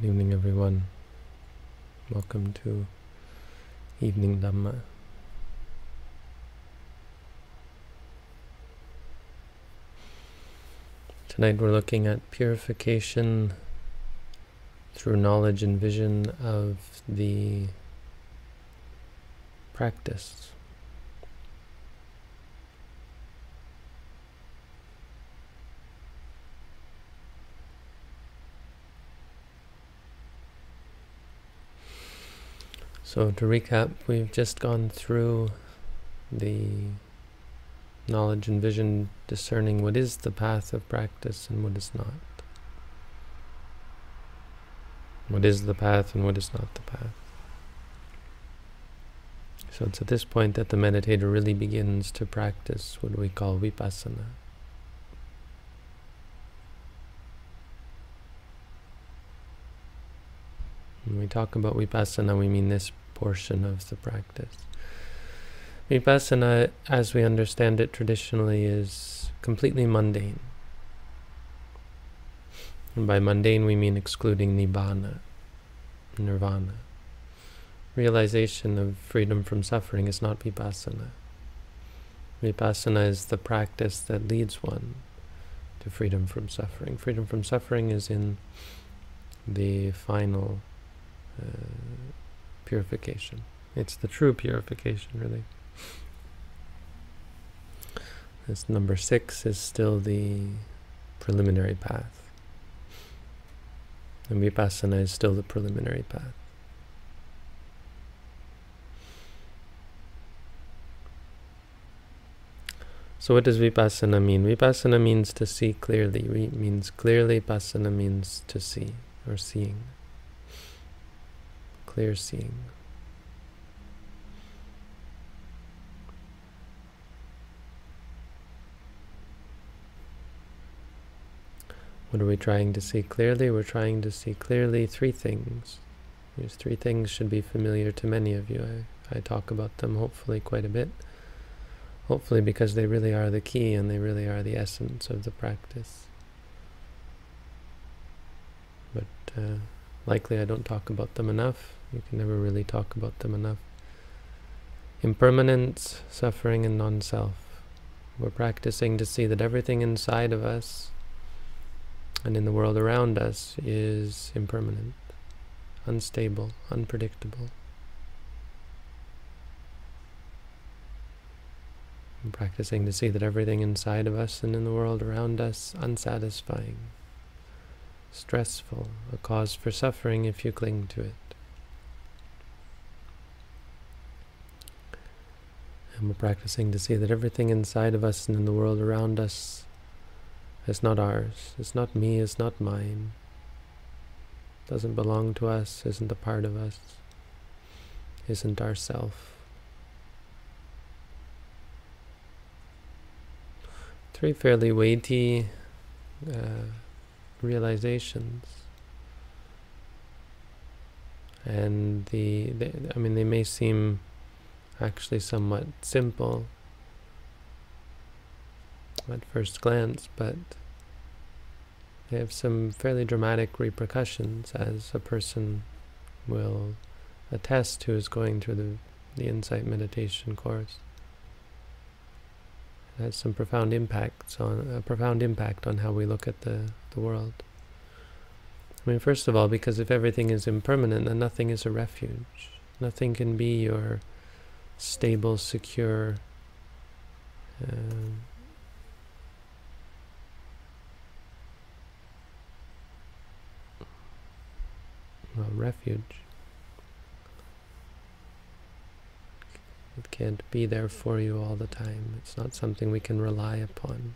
Good evening, everyone. Welcome to Evening Dhamma. Tonight we're looking at purification through knowledge and vision of the practice. So to recap, we've just gone through the knowledge and vision, discerning what is the path of practice and what is not. What is the path and what is not the path. So it's at this point that the meditator really begins to practice what we call vipassana. When we talk about vipassana, we mean this portion of the practice. Vipassana, as we understand it traditionally, is completely mundane. And by mundane, we mean excluding nibbana, nirvana. Realization of freedom from suffering is not vipassana. Vipassana is the practice that leads one to freedom from suffering. Freedom from suffering is in the final uh, purification. It's the true purification, really. This number six is still the preliminary path. And vipassana is still the preliminary path. So what does vipassana mean? Vipassana means to see clearly. Means clearly, passana means to see or seeing clear seeing. What are we trying to see clearly? We're trying to see clearly three things. These three things should be familiar to many of you. I, I talk about them hopefully quite a bit. Hopefully because they really are the key and they really are the essence of the practice. But uh, likely I don't talk about them enough. You can never really talk about them enough. Impermanence, suffering, and non-self. We're practicing to see that everything inside of us and in the world around us is impermanent, unstable, unpredictable. I'm practicing to see that everything inside of us and in the world around us unsatisfying, stressful, a cause for suffering if you cling to it. And we're practicing to see that everything inside of us and in the world around us is not ours. It's not me, it's not mine. Doesn't belong to us, isn't a part of us, isn't ourself. Three fairly weighty uh, realizations. And the, the, I mean, they may seem actually somewhat simple at first glance, but they have some fairly dramatic repercussions as a person will attest who is going through the, the insight meditation course. It has some profound impacts on a profound impact on how we look at the, the world. I mean, first of all, because if everything is impermanent, then nothing is a refuge. Nothing can be your stable, secure, um, well, refuge. It can't be there for you all the time. It's not something we can rely upon.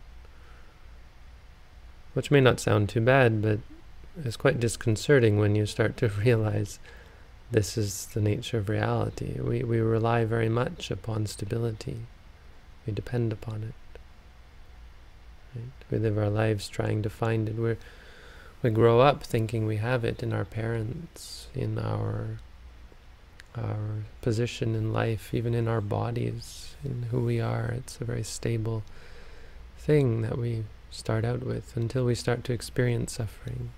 Which may not sound too bad, but it's quite disconcerting when you start to realize this is the nature of reality. We, we rely very much upon stability. We depend upon it. Right? We live our lives trying to find it. we we grow up thinking we have it in our parents, in our our position in life, even in our bodies, in who we are. It's a very stable thing that we start out with until we start to experience suffering.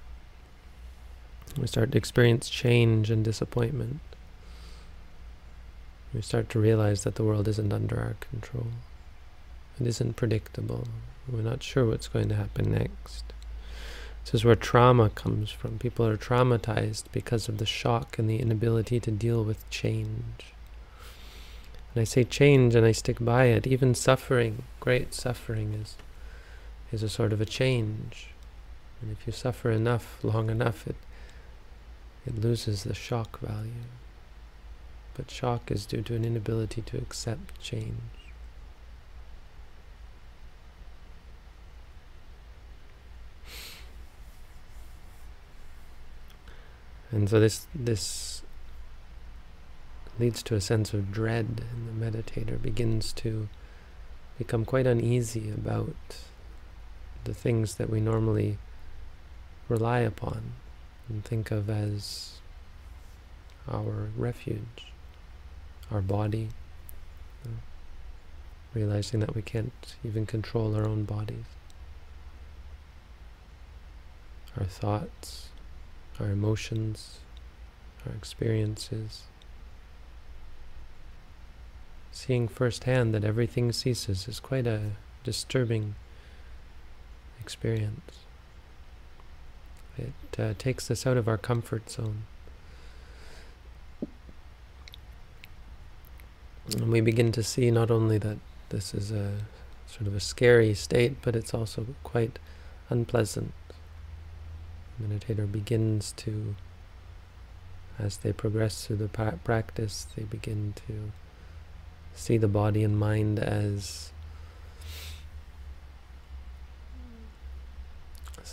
We start to experience change and disappointment. We start to realize that the world isn't under our control. It isn't predictable. We're not sure what's going to happen next. This is where trauma comes from. People are traumatized because of the shock and the inability to deal with change. And I say change and I stick by it. Even suffering, great suffering, is, is a sort of a change. And if you suffer enough, long enough, it, it loses the shock value. But shock is due to an inability to accept change. And so this this leads to a sense of dread, and the meditator begins to become quite uneasy about the things that we normally rely upon and think of as our refuge, our body, realizing that we can't even control our own bodies, our thoughts, our emotions, our experiences. Seeing firsthand that everything ceases is quite a disturbing experience. It uh, takes us out of our comfort zone. And we begin to see not only that this is a sort of a scary state, but it's also quite unpleasant The meditator begins to, as they progress through the pra practice, they begin to see the body and mind as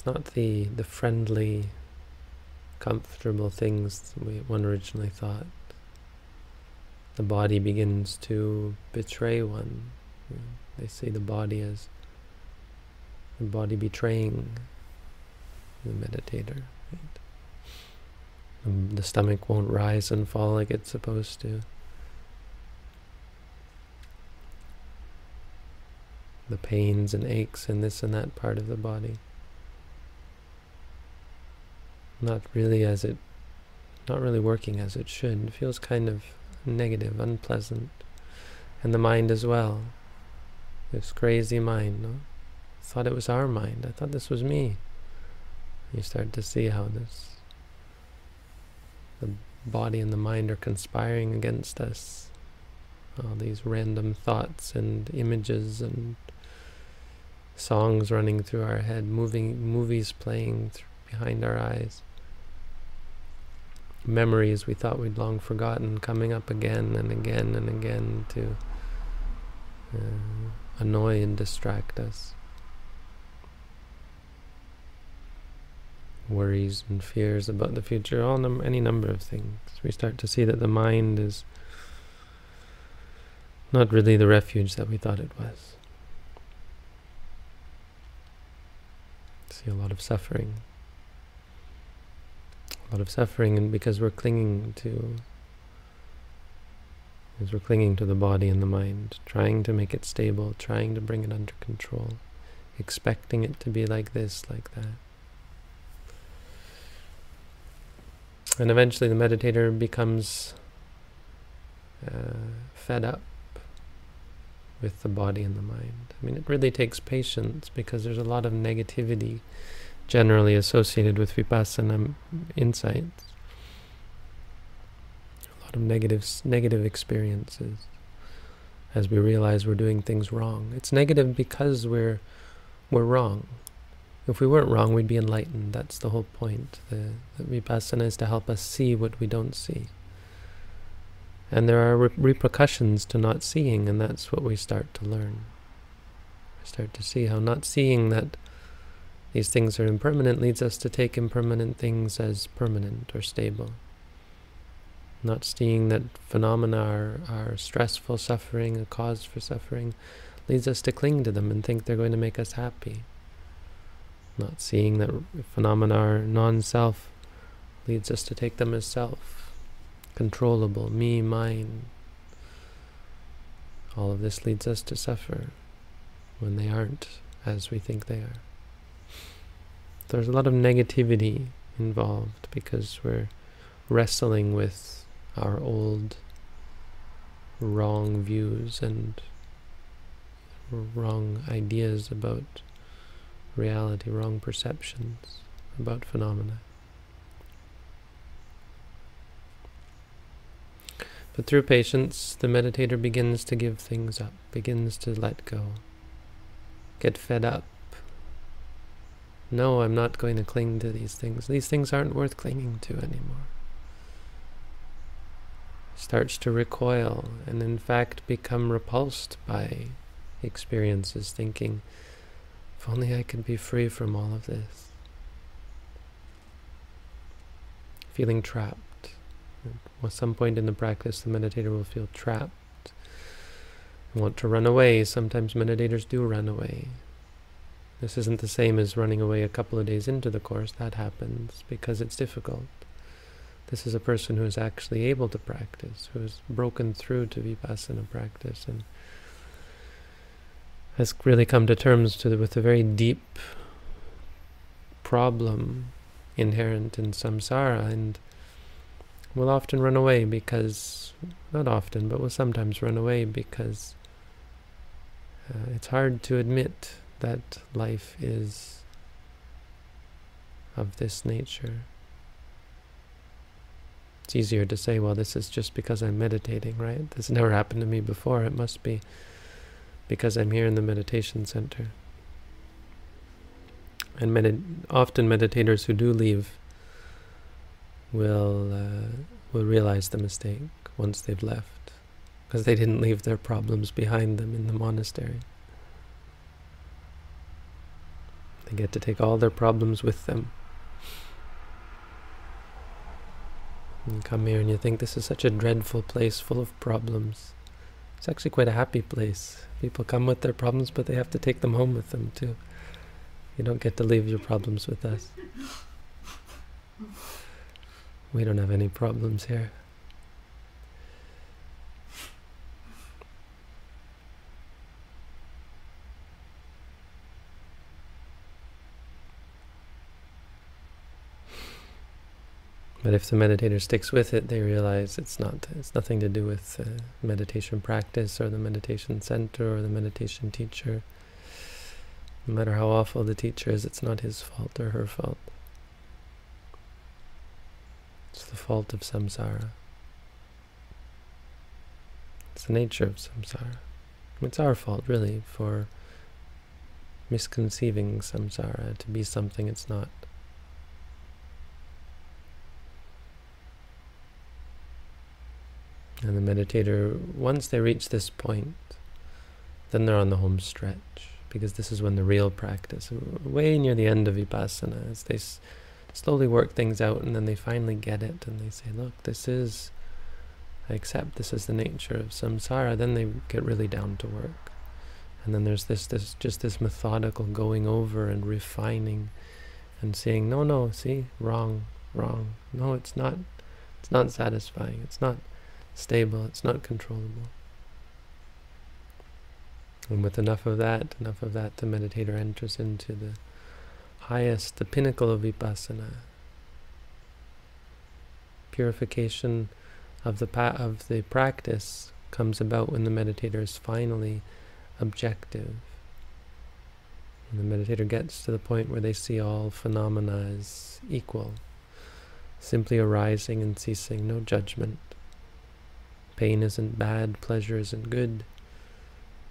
not the the friendly, comfortable things we, one originally thought. The body begins to betray one. They see the body as the body betraying the meditator. Right? Um, the stomach won't rise and fall like it's supposed to. The pains and aches in this and that part of the body. Not really as it, not really working as it should. It feels kind of negative, unpleasant. And the mind as well. This crazy mind, no? thought it was our mind. I thought this was me you start to see how this the body and the mind are conspiring against us. All these random thoughts and images and songs running through our head, moving movies playing behind our eyes. Memories we thought we'd long forgotten coming up again and again and again to uh, annoy and distract us. worries and fears about the future, all num any number of things. We start to see that the mind is not really the refuge that we thought it was. See a lot of suffering. Lot of suffering and because we're clinging to because we're clinging to the body and the mind, trying to make it stable, trying to bring it under control, expecting it to be like this, like that. And eventually the meditator becomes uh, fed up with the body and the mind. I mean, it really takes patience because there's a lot of negativity generally associated with vipassana insights. A lot of negative, negative experiences as we realize we're doing things wrong. It's negative because we're we're wrong. If we weren't wrong, we'd be enlightened. That's the whole point. The, the vipassana is to help us see what we don't see. And there are re repercussions to not seeing, and that's what we start to learn. We start to see how not seeing that these things are impermanent leads us to take impermanent things as permanent or stable. Not seeing that phenomena are, are stressful, suffering, a cause for suffering, leads us to cling to them and think they're going to make us happy. Not seeing that phenomena are non-self leads us to take them as self, controllable, me, mine. All of this leads us to suffer when they aren't as we think they are. There's a lot of negativity involved because we're wrestling with our old wrong views and wrong ideas about reality, wrong perceptions about phenomena. But through patience, the meditator begins to give things up, begins to let go, get fed up. No, I'm not going to cling to these things. These things aren't worth clinging to anymore. Starts to recoil and, in fact, become repulsed by experiences, thinking, if only I could be free from all of this. Feeling trapped. At some point in the practice, the meditator will feel trapped, want to run away. Sometimes meditators do run away. This isn't the same as running away a couple of days into the course. That happens because it's difficult. This is a person who is actually able to practice, who has broken through to vipassana practice and has really come to terms to the, with a very deep problem inherent in samsara and will often run away because, not often, but will sometimes run away because uh, it's hard to admit that life is of this nature. It's easier to say, well, this is just because I'm meditating, right? This never happened to me before. It must be because I'm here in the meditation center. And often meditators who do leave will uh, will realize the mistake once they've left, because they didn't leave their problems behind them in the monastery. They get to take all their problems with them. You come here and you think this is such a dreadful place full of problems. It's actually quite a happy place. People come with their problems, but they have to take them home with them too. You don't get to leave your problems with us. We don't have any problems here. But if the meditator sticks with it, they realize it's not it's nothing to do with uh, meditation practice or the meditation center or the meditation teacher. No matter how awful the teacher is, it's not his fault or her fault. It's the fault of samsara. It's the nature of samsara. It's our fault, really, for misconceiving samsara to be something it's not. And the meditator, once they reach this point, then they're on the home stretch, because this is when the real practice, way near the end of vipassana, as they slowly work things out and then they finally get it and they say, look, this is, I accept this is the nature of samsara, then they get really down to work. And then there's this, this just this methodical going over and refining and saying, no, no, see, wrong, wrong. No, it's not, it's not satisfying. It's not stable. It's not controllable. And with enough of that, enough of that, the meditator enters into the highest, the pinnacle of vipassana. Purification of the of the practice comes about when the meditator is finally objective. When the meditator gets to the point where they see all phenomena as equal, simply arising and ceasing, no judgment. Pain isn't bad, pleasure isn't good.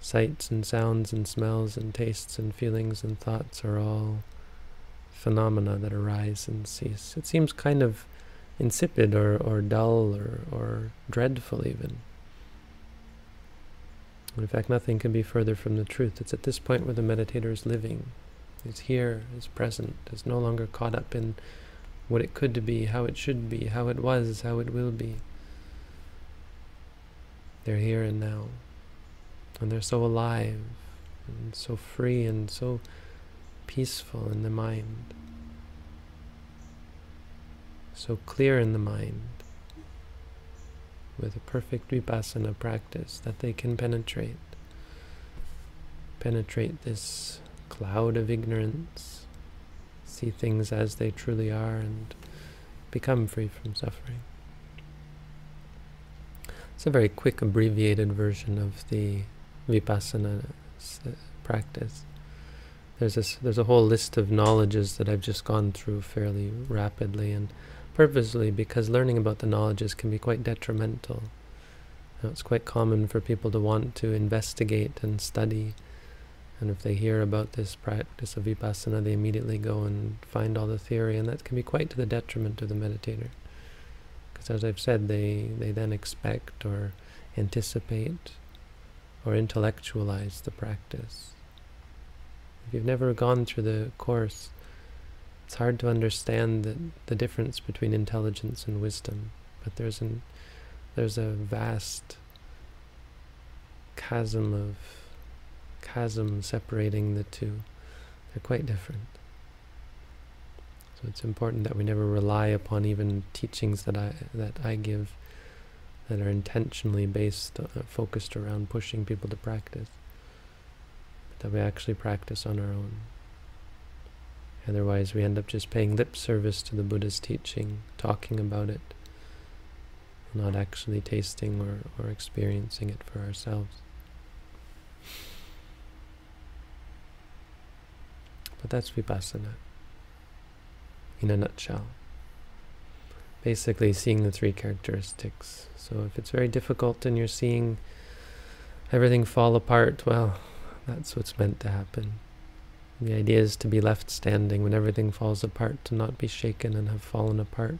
Sights and sounds and smells and tastes and feelings and thoughts are all phenomena that arise and cease. It seems kind of insipid or, or dull or, or dreadful even. In fact, nothing can be further from the truth. It's at this point where the meditator is living, is here, is present, is no longer caught up in what it could be, how it should be, how it was, how it will be. They're here and now. And they're so alive and so free and so peaceful in the mind, so clear in the mind, with a perfect vipassana practice that they can penetrate, penetrate this cloud of ignorance, see things as they truly are and become free from suffering. It's a very quick, abbreviated version of the vipassana uh, practice. There's a, there's a whole list of knowledges that I've just gone through fairly rapidly and purposely because learning about the knowledges can be quite detrimental. Know, it's quite common for people to want to investigate and study and if they hear about this practice of vipassana, they immediately go and find all the theory, and that can be quite to the detriment of the meditator. Because as I've said, they, they then expect or anticipate or intellectualize the practice. If you've never gone through the course, it's hard to understand the, the difference between intelligence and wisdom. But there's an there's a vast chasm of chasm separating the two. They're quite different. So it's important that we never rely upon even teachings that I that I give that are intentionally based, uh, focused around pushing people to practice, but that we actually practice on our own. Otherwise, we end up just paying lip service to the Buddha's teaching, talking about it, not actually tasting or, or experiencing it for ourselves. But that's vipassana in a nutshell. Basically, seeing the three characteristics. So, if it's very difficult and you're seeing everything fall apart, well, that's what's meant to happen. The idea is to be left standing when everything falls apart, to not be shaken and have fallen apart,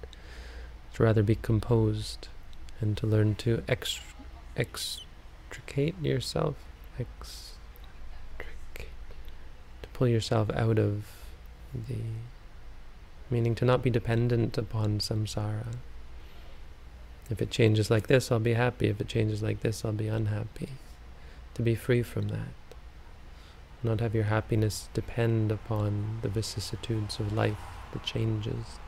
to rather be composed and to learn to extricate yourself. to pull yourself out of the meaning to not be dependent upon samsara. If it changes like this, I'll be happy. If it changes like this, I'll be unhappy. To be free from that. Not have your happiness depend upon the vicissitudes of life, the changes.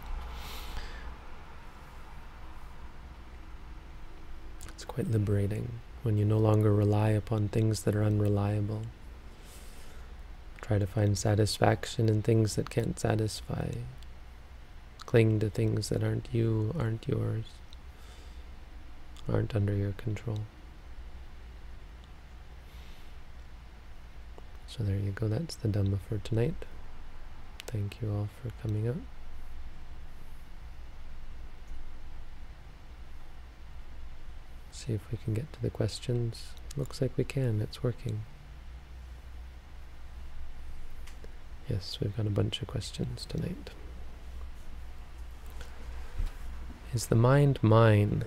It's quite liberating when you no longer rely upon things that are unreliable. Try to find satisfaction in things that can't satisfy. Cling to things that aren't you, aren't yours, aren't under your control. So there you go, that's the Dhamma for tonight. Thank you all for coming out. See if we can get to the questions. Looks like we can, it's working. Yes, we've got a bunch of questions tonight. Is the mind mine?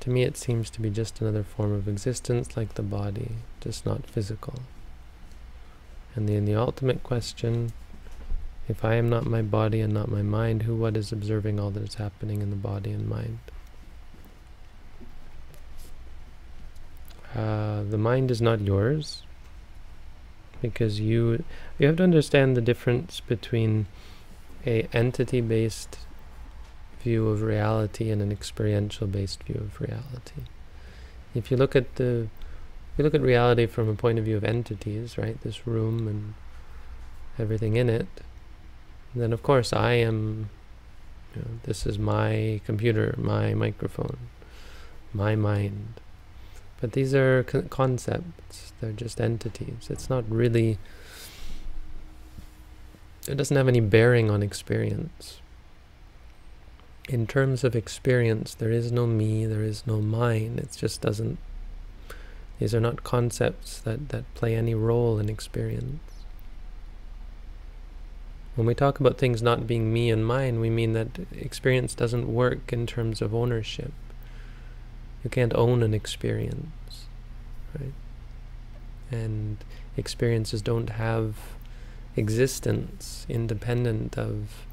To me, it seems to be just another form of existence like the body, just not physical. And then the ultimate question if I am not my body and not my mind, who what is observing all that is happening in the body and mind? Uh, the mind is not yours because you you have to understand the difference between a entity-based view of reality and an experiential-based view of reality. If you look at the if you look at reality from a point of view of entities, right? This room and everything in it, then of course I am you know, this is my computer, my microphone, my mind. But these are concepts, they're just entities. It's not really, it doesn't have any bearing on experience. In terms of experience, there is no me, there is no mine. It just doesn't, these are not concepts that, that play any role in experience. When we talk about things not being me and mine, we mean that experience doesn't work in terms of ownership. You can't own an experience, right? And experiences don't have existence independent of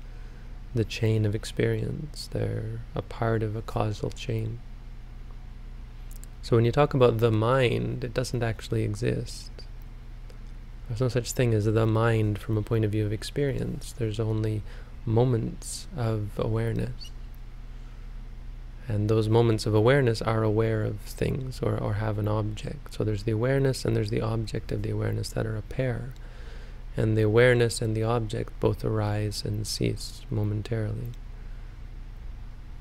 the chain of experience. They're a part of a causal chain. So when you talk about the mind, it doesn't actually exist. There's no such thing as the mind from a point of view of experience. There's only moments of awareness. And those moments of awareness are aware of things or, or have an object. So there's the awareness and there's the object of the awareness that are a pair. And the awareness and the object both arise and cease momentarily.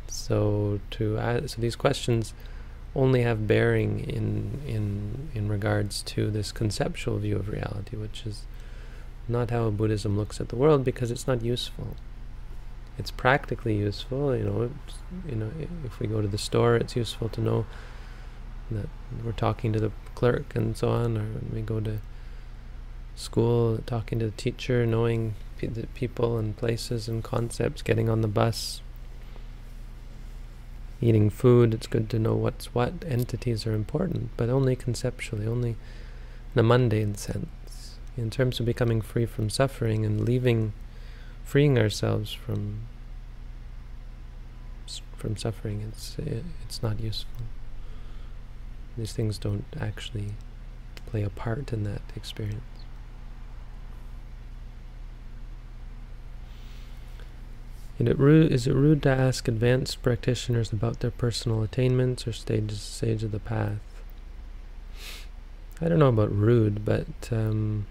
So to add, so these questions only have bearing in in in regards to this conceptual view of reality, which is not how Buddhism looks at the world because it's not useful. It's practically useful, you know. You know, if we go to the store, it's useful to know that we're talking to the clerk and so on, or we go to school, talking to the teacher, knowing the people and places and concepts, getting on the bus, eating food. It's good to know what's what. Entities are important, but only conceptually, only in a mundane sense. In terms of becoming free from suffering and leaving, freeing ourselves from from suffering, it's it's not useful. These things don't actually play a part in that experience. Is it, rude, is it rude to ask advanced practitioners about their personal attainments or stages stage of the path? I don't know about rude, but um,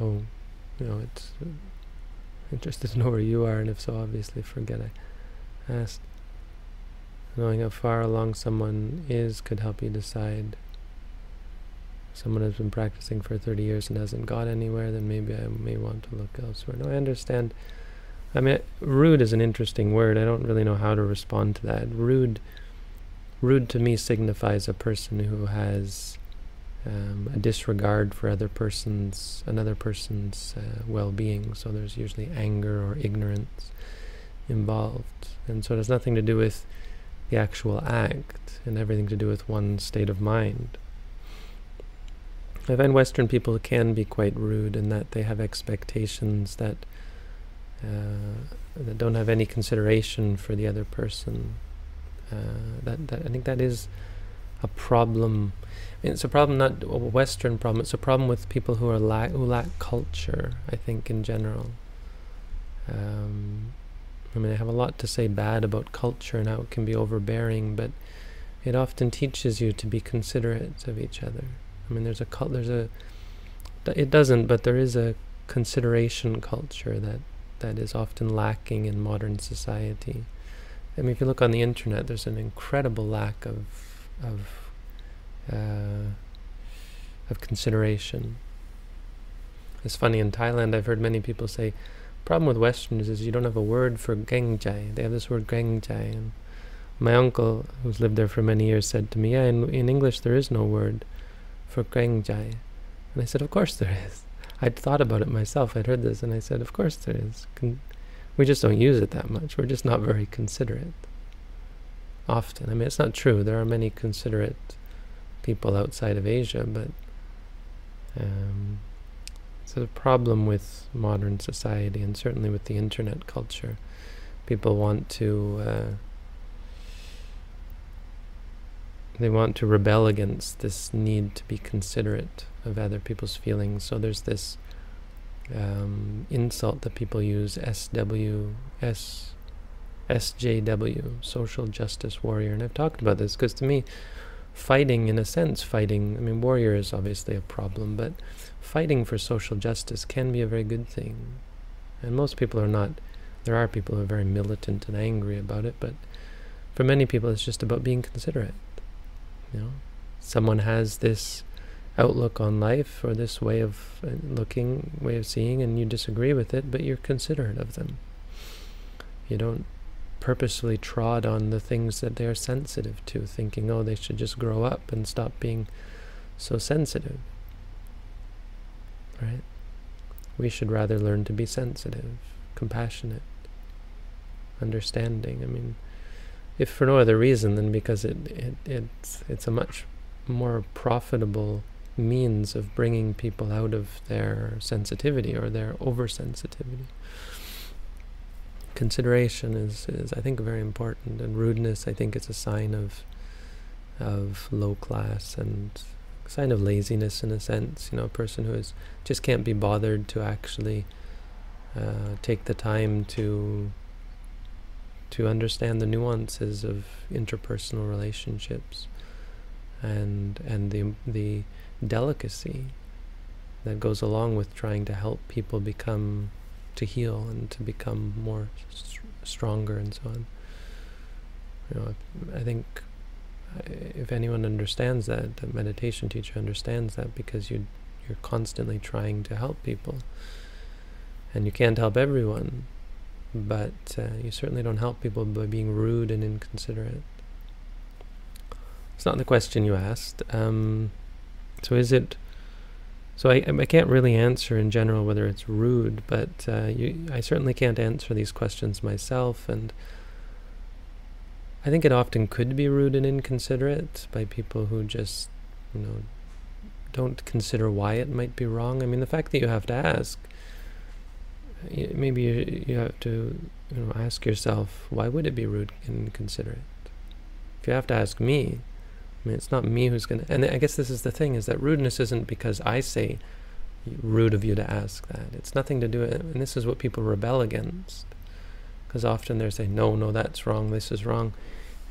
oh, you know, it's uh, interested to know where you are, and if so, obviously, forget I asked. Knowing how far along someone is could help you decide. Someone has been practicing for 30 years and hasn't got anywhere, then maybe I may want to look elsewhere. No, I understand. I mean, rude is an interesting word. I don't really know how to respond to that. Rude, rude to me signifies a person who has um, a disregard for other person's another person's uh, well-being. So there's usually anger or ignorance involved, and so it has nothing to do with the actual act and everything to do with one's state of mind. I find Western people can be quite rude in that they have expectations that uh, that don't have any consideration for the other person. Uh, that, that I think that is a problem. I mean, it's a problem, not a Western problem. It's a problem with people who are lack who lack culture. I think in general. Um, I mean, I have a lot to say bad about culture and how it can be overbearing, but it often teaches you to be considerate of each other. I mean, there's a there's a it doesn't, but there is a consideration culture that that is often lacking in modern society. I mean, if you look on the internet, there's an incredible lack of of uh, of consideration. It's funny in Thailand. I've heard many people say problem with Westerners is you don't have a word for gengjai. They have this word gengjai. And my uncle, who's lived there for many years, said to me, yeah, in, in English there is no word for gengjai. And I said, of course there is. I'd thought about it myself. I'd heard this, and I said, of course there is. Con- we just don't use it that much. We're just not very considerate. Often. I mean, it's not true. There are many considerate people outside of Asia, but um, it's a problem with modern society and certainly with the internet culture. People want to uh, they want to rebel against this need to be considerate of other people's feelings. So there's this um, insult that people use SW, S, SJW, social justice warrior. And I've talked about this because to me, fighting, in a sense, fighting, I mean, warrior is obviously a problem, but fighting for social justice can be a very good thing. And most people are not, there are people who are very militant and angry about it, but for many people it's just about being considerate. You know, someone has this outlook on life or this way of uh, looking, way of seeing, and you disagree with it, but you're considerate of them. You don't purposely trod on the things that they are sensitive to, thinking, oh, they should just grow up and stop being so sensitive. Right? We should rather learn to be sensitive, compassionate, understanding. I mean, if for no other reason than because it, it it's it's a much more profitable means of bringing people out of their sensitivity or their oversensitivity. Consideration is, is I think very important and rudeness I think is a sign of of low class and sign of laziness in a sense, you know, a person who is just can't be bothered to actually uh, take the time to to understand the nuances of interpersonal relationships and and the the delicacy that goes along with trying to help people become, to heal and to become more st- stronger and so on. You know, I think if anyone understands that, a meditation teacher understands that because you you're constantly trying to help people, and you can't help everyone, but uh, you certainly don't help people by being rude and inconsiderate. It's not the question you asked. Um, so is it? So I I can't really answer in general whether it's rude, but uh, you, I certainly can't answer these questions myself, and I think it often could be rude and inconsiderate by people who just, you know, don't consider why it might be wrong. I mean, the fact that you have to ask, maybe you, you have to, you know, ask yourself, why would it be rude and inconsiderate? If you have to ask me, I mean, it's not me who's going to, and I guess this is the thing, is that rudeness isn't because I say rude of you to ask that. It's nothing to do with, and this is what people rebel against because often they're saying, no, no, that's wrong, this is wrong.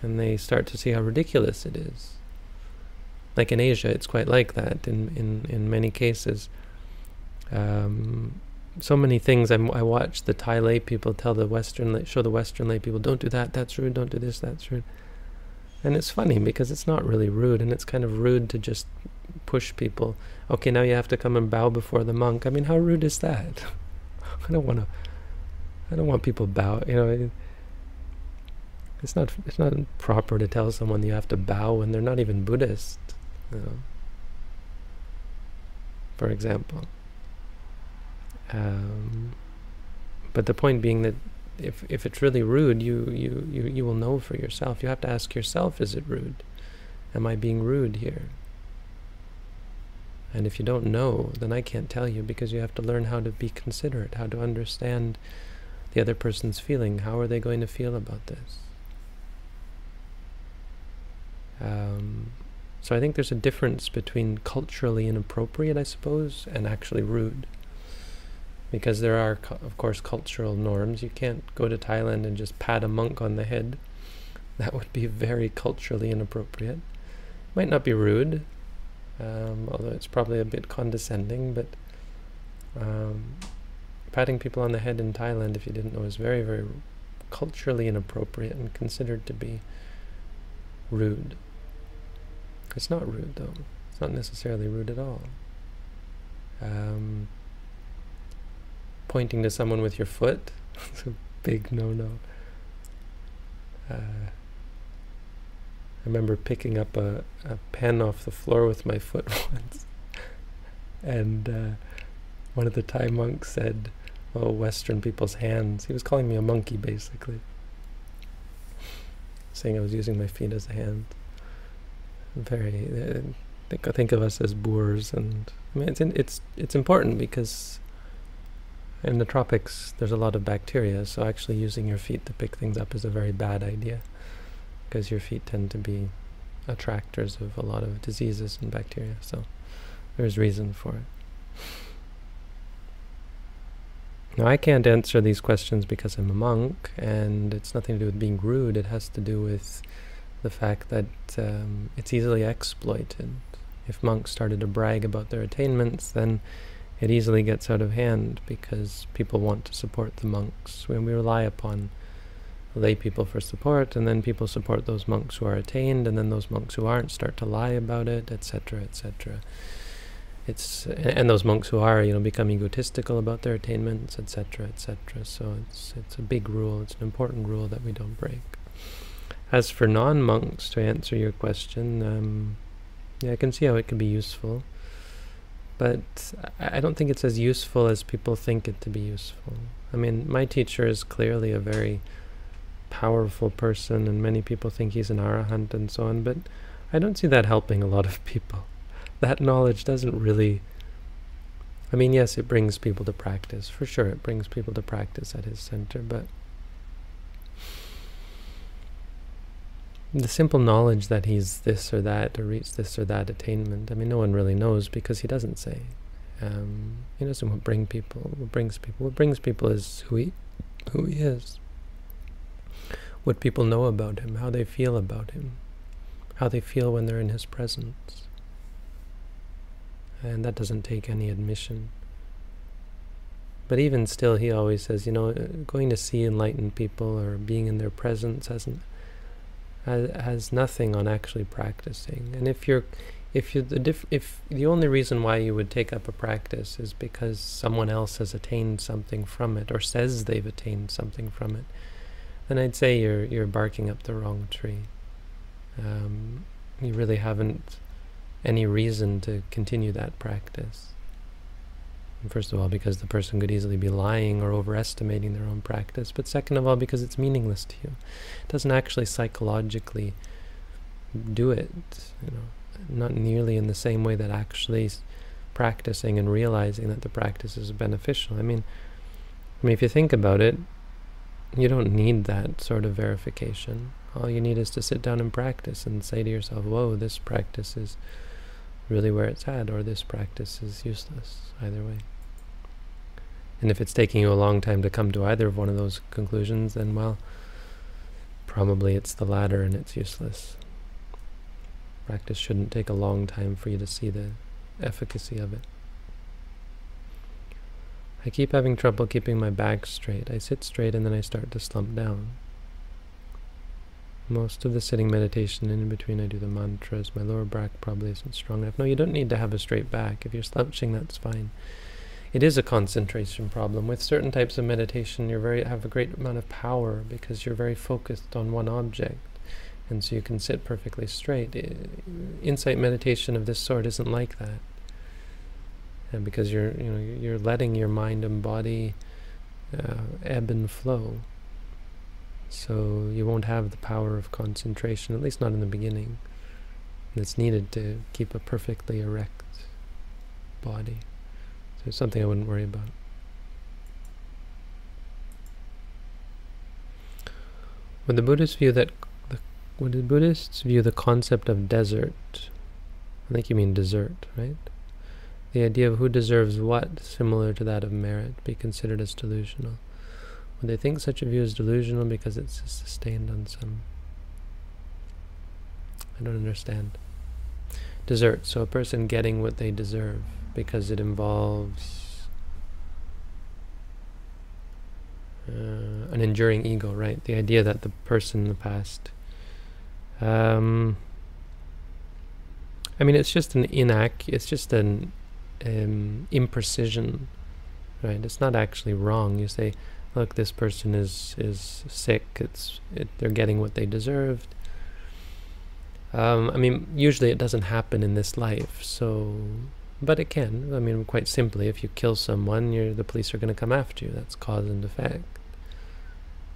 And they start to see how ridiculous it is. Like in Asia, it's quite like that in, in, in many cases. Um, so many things I'm, i watch the Thai lay people tell the Western, show the Western lay people, don't do that, that's rude, don't do this, that's rude. And it's funny because it's not really rude, and it's kind of rude to just push people. Okay, now you have to come and bow before the monk. I mean, how rude is that? I don't want to I don't want people bow. You know, it's not it's not proper to tell someone you have to bow when they're not even Buddhist. You know, for example. Um, but the point being that if if it's really rude, you, you, you, you will know for yourself. You have to ask yourself, is it rude? Am I being rude here? And if you don't know, then I can't tell you because you have to learn how to be considerate, how to understand the other person's feeling. How are they going to feel about this? Um, so I think there's a difference between culturally inappropriate, I suppose, and actually rude. Because there are, of course, cultural norms. You can't go to Thailand and just pat a monk on the head. That would be very culturally inappropriate. Might not be rude, um, although it's probably a bit condescending, but um, patting people on the head in Thailand, if you didn't know, is very, very culturally inappropriate and considered to be rude. It's not rude, though. It's not necessarily rude at all. Um, pointing to someone with your foot, it's a big no-no. Uh, I remember picking up a, a pen off the floor with my foot once, and uh, one of the Thai monks said, oh, Western people's hands. He was calling me a monkey, basically. Saying I was using my feet as a hand. Very, uh, think, I think of us as boors, and I mean, it's, in, it's, it's important because in the tropics there's a lot of bacteria, so actually using your feet to pick things up is a very bad idea because your feet tend to be attractors of a lot of diseases and bacteria, so there's reason for it. Now, I can't answer these questions because I'm a monk, and it's nothing to do with being rude. It has to do with the fact that um, it's easily exploited. If monks started to brag about their attainments, then it easily gets out of hand because people want to support the monks. When we rely upon lay people for support, and then people support those monks who are attained, and then those monks who aren't start to lie about it, etc., etc it's and those monks who are you know become egotistical about their attainments etc etc so it's it's a big rule it's an important rule that we don't break as for non-monks to answer your question um, yeah I can see how it can be useful but I don't think it's as useful as people think it to be useful I mean my teacher is clearly a very powerful person and many people think he's an arahant and so on but I don't see that helping a lot of people that knowledge doesn't really I mean, yes, it brings people to practice. For sure, it brings people to practice at his center, but the simple knowledge that he's this or that, or reached this or that attainment, I mean, no one really knows because he doesn't say. Um, he doesn't what bring people. What brings people? What brings people is who he, who he is. What people know about him, how they feel about him, how they feel when they're in his presence. and that doesn't take any admission. But even still, he always says, you know, going to see enlightened people or being in their presence hasn't has, has nothing on actually practicing. And if you're if you the diff, if the only reason why you would take up a practice is because someone else has attained something from it or says they've attained something from it, then I'd say you're you're barking up the wrong tree. Um, you really haven't any reason to continue that practice. First of all, because the person could easily be lying or overestimating their own practice, but second of all, because it's meaningless to you. It doesn't actually psychologically do it, you know not nearly in the same way that actually practicing and realizing that the practice is beneficial. I mean, I mean, if you think about it, you don't need that sort of verification. All you need is to sit down and practice and say to yourself, whoa, this practice is really where it's at, or this practice is useless, either way. And if it's taking you a long time to come to either of one of those conclusions, then, well, probably it's the latter and it's useless. Practice shouldn't take a long time for you to see the efficacy of it. I keep having trouble keeping my back straight. I sit straight and then I start to slump down. Most of the sitting meditation and in between I do the mantras. My lower back probably isn't strong enough. No, you don't need to have a straight back. If you're slouching, that's fine. It is a concentration problem. With certain types of meditation, you have a great amount of power because you're very focused on one object and so you can sit perfectly straight. Insight meditation of this sort isn't like that, and because you're you know you're letting your mind and body uh, ebb and flow. So you won't have the power of concentration, at least not in the beginning. That's needed to keep a perfectly erect body. So it's something I wouldn't worry about. With the Buddhist view that would the Buddhists view the concept of desert? I think you mean desert, right? The idea of who deserves what, similar to that of merit, be considered as delusional. They think such a view is delusional because it's sustained on some... I don't understand. Desert, so a person getting what they deserve because it involves uh, an enduring ego, right? The idea that the person in the past um, I mean, it's just an inac. It's just an um, imprecision, right? It's not actually wrong. You say, "Look, this person is is sick. It's it, they're getting what they deserved." Um, I mean, usually it doesn't happen in this life, so, but it can. I mean, quite simply, if you kill someone, you're, the police are going to come after you. That's cause and effect.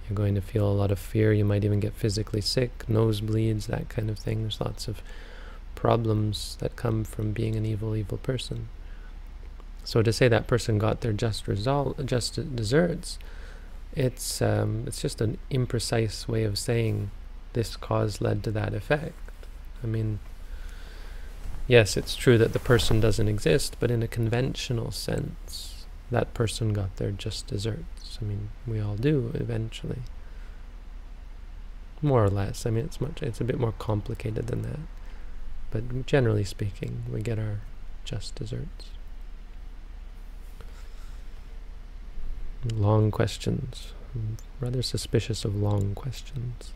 You're going to feel a lot of fear. You might even get physically sick, nosebleeds, that kind of thing. There's lots of problems that come from being an evil, evil person. So to say that person got their just result, just desserts, it's um, it's just an imprecise way of saying this cause led to that effect. I mean, yes, it's true that the person doesn't exist, but in a conventional sense, that person got their just desserts. I mean, we all do eventually. More or less. I mean, it's much. It's a bit more complicated than that. But generally speaking, we get our just desserts. Long questions. I'm rather suspicious of long questions.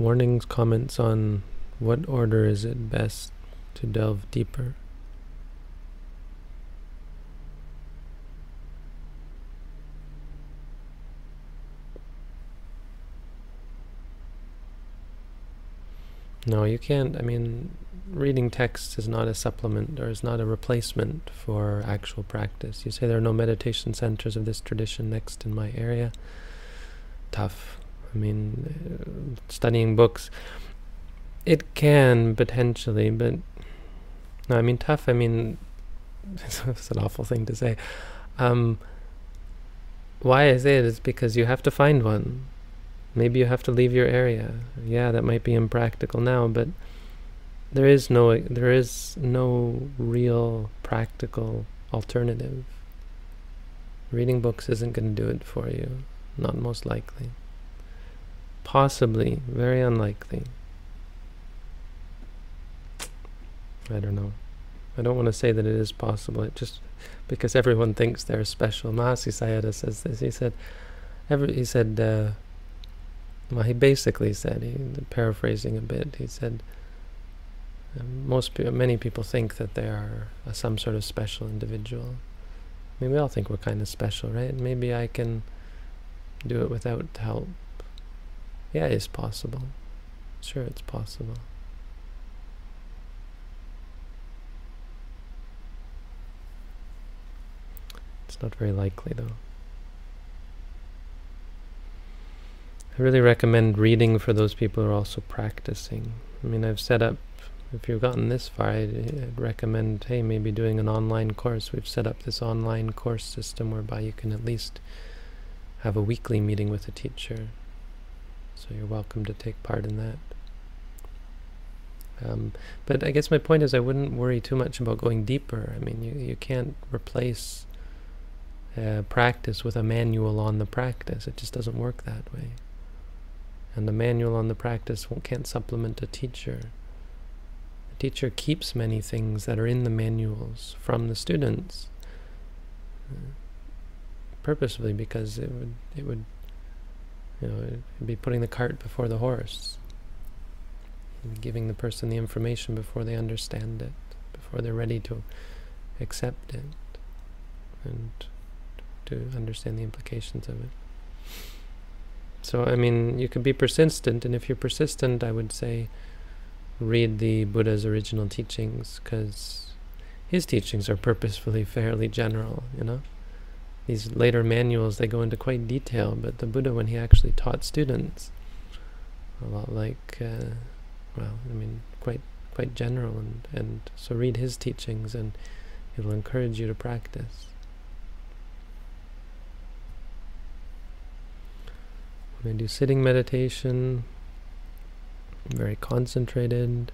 warnings, comments on what order is it best to delve deeper. No, you can't. I mean, reading text is not a supplement or is not a replacement for actual practice. You say there are no meditation centers of this tradition next in my area. Tough. I mean, uh, studying books, it can potentially, but no, I mean, tough. I mean, it's an awful thing to say. Um, why I say it is because you have to find one. Maybe you have to leave your area. Yeah, that might be impractical now, but there is no there is no real practical alternative. Reading books isn't going to do it for you, not most likely. Possibly, very unlikely. I don't know. I don't want to say that it is possible. It just because everyone thinks they're special. Mahasi Sayadaw says this. He said, every, he said, uh, well, he basically said, he, paraphrasing a bit, he said, um, most many people think that they are uh, some sort of special individual. I mean, we all think we're kind of special, right? Maybe I can do it without help. Yeah, it's possible. Sure, it's possible. It's not very likely, though. I really recommend reading for those people who are also practicing. I mean, I've set up, if you've gotten this far, I'd, I'd, recommend, hey, maybe doing an online course. We've set up this online course system whereby you can at least have a weekly meeting with a teacher. So you're welcome to take part in that. Um, but I guess my point is I wouldn't worry too much about going deeper. I mean, you, you can't replace uh, practice with a manual on the practice. It just doesn't work that way. And the manual on the practice can't supplement a teacher. A teacher keeps many things that are in the manuals from the students uh, purposefully because it would it would you know it'd be putting the cart before the horse giving the person the information before they understand it before they're ready to accept it and to understand the implications of it so, I mean, you could be persistent, and if you're persistent, I would say read the Buddha's original teachings, because his teachings are purposefully fairly general, you know? These later manuals, they go into quite detail, but the Buddha, when he actually taught students, a lot like, uh, well, I mean, quite quite general, and, and so read his teachings, and it'll encourage you to practice. I do sitting meditation, very concentrated.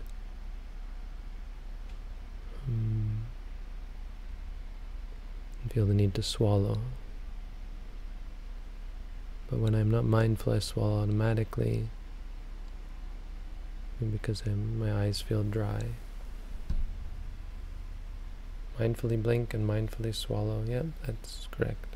Um, feel the need to swallow. But when I'm not mindful, I swallow automatically because I'm, my eyes feel dry. Mindfully blink and mindfully swallow. Yep, that's correct.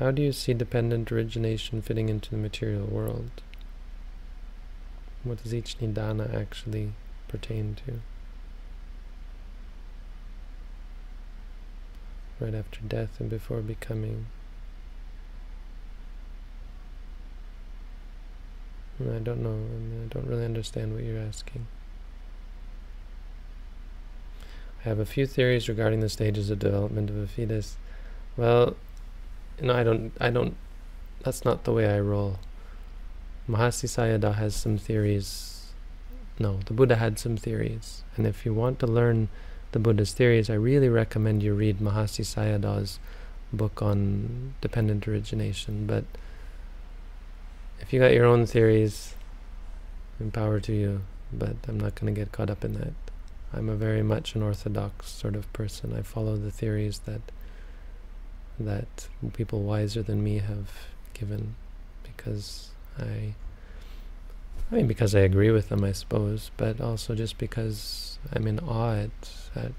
How do you see dependent origination fitting into the material world? What does each nidana actually pertain to? Right after death and before becoming. I don't know. I, mean, I don't really understand what you're asking. I have a few theories regarding the stages of development of a fetus. Well, no, I don't, I don't, that's not the way I roll. Mahasi Sayadaw has some theories. No, the Buddha had some theories. And if you want to learn the Buddha's theories, I really recommend you read Mahasi Sayadaw's book on dependent origination. But if you got your own theories, empower to you. But I'm not going to get caught up in that. I'm a very much an orthodox sort of person. I follow the theories that that people wiser than me have given because I I mean because I agree with them I suppose but also just because I'm in awe at, at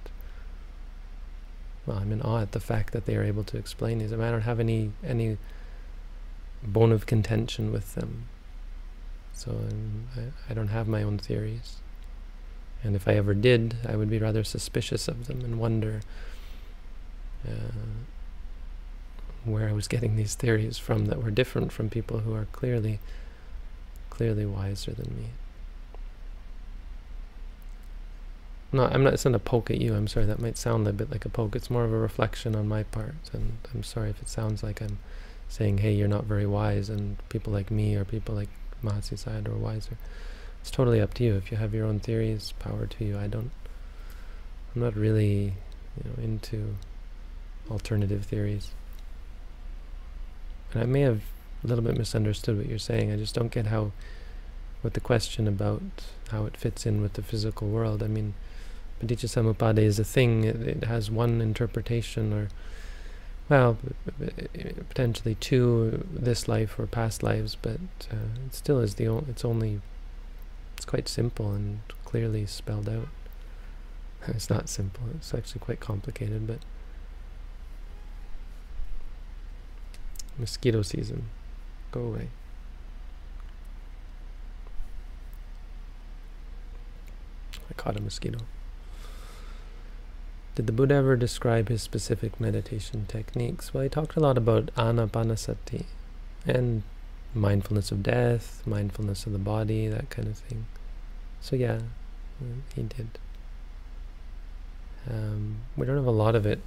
well I'm in awe at the fact that they are able to explain these. I, mean, I don't have any any bone of contention with them. So I, I don't have my own theories. And if I ever did I would be rather suspicious of them and wonder uh, where I was getting these theories from that were different from people who are clearly, clearly wiser than me. No, I'm not. It's not a poke at you. I'm sorry. That might sound a bit like a poke. It's more of a reflection on my part, and I'm sorry if it sounds like I'm saying, "Hey, you're not very wise," and people like me or people like Mahasi Sayadaw are wiser. It's totally up to you. If you have your own theories, power to you. I don't. I'm not really, you know, into alternative theories. And I may have a little bit misunderstood what you're saying. I just don't get how, what the question about how it fits in with the physical world. I mean, Paticca Samuppada is a thing. It, it has one interpretation, or well, potentially two this life or past lives, but uh, it still is the. O- it's only. It's quite simple and clearly spelled out. It's not simple. It's actually quite complicated, but mosquito season. Go away. I caught a mosquito. Did the Buddha ever describe his specific meditation techniques? Well, he talked a lot about anapanasati and mindfulness of death, mindfulness of the body, that kind of thing. So yeah, he did. Um, we don't have a lot of it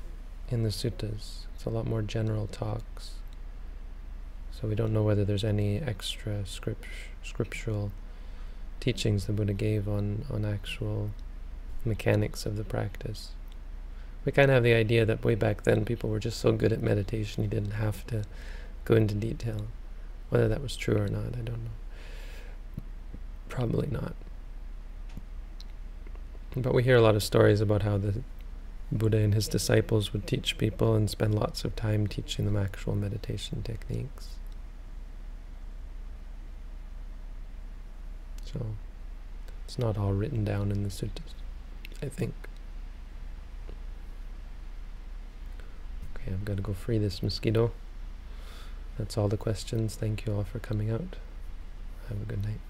in the suttas. It's a lot more general talks. So we don't know whether there's any extra script, scriptural teachings the Buddha gave on, on actual mechanics of the practice. We kind of have the idea that way back then people were just so good at meditation you didn't have to go into detail. Whether that was true or not, I don't know. Probably not. But we hear a lot of stories about how the Buddha and his disciples would teach people and spend lots of time teaching them actual meditation techniques. So it's not all written down in the suttas, I think. Okay, I've got to go free this mosquito. That's all the questions. Thank you all for coming out. Have a good night.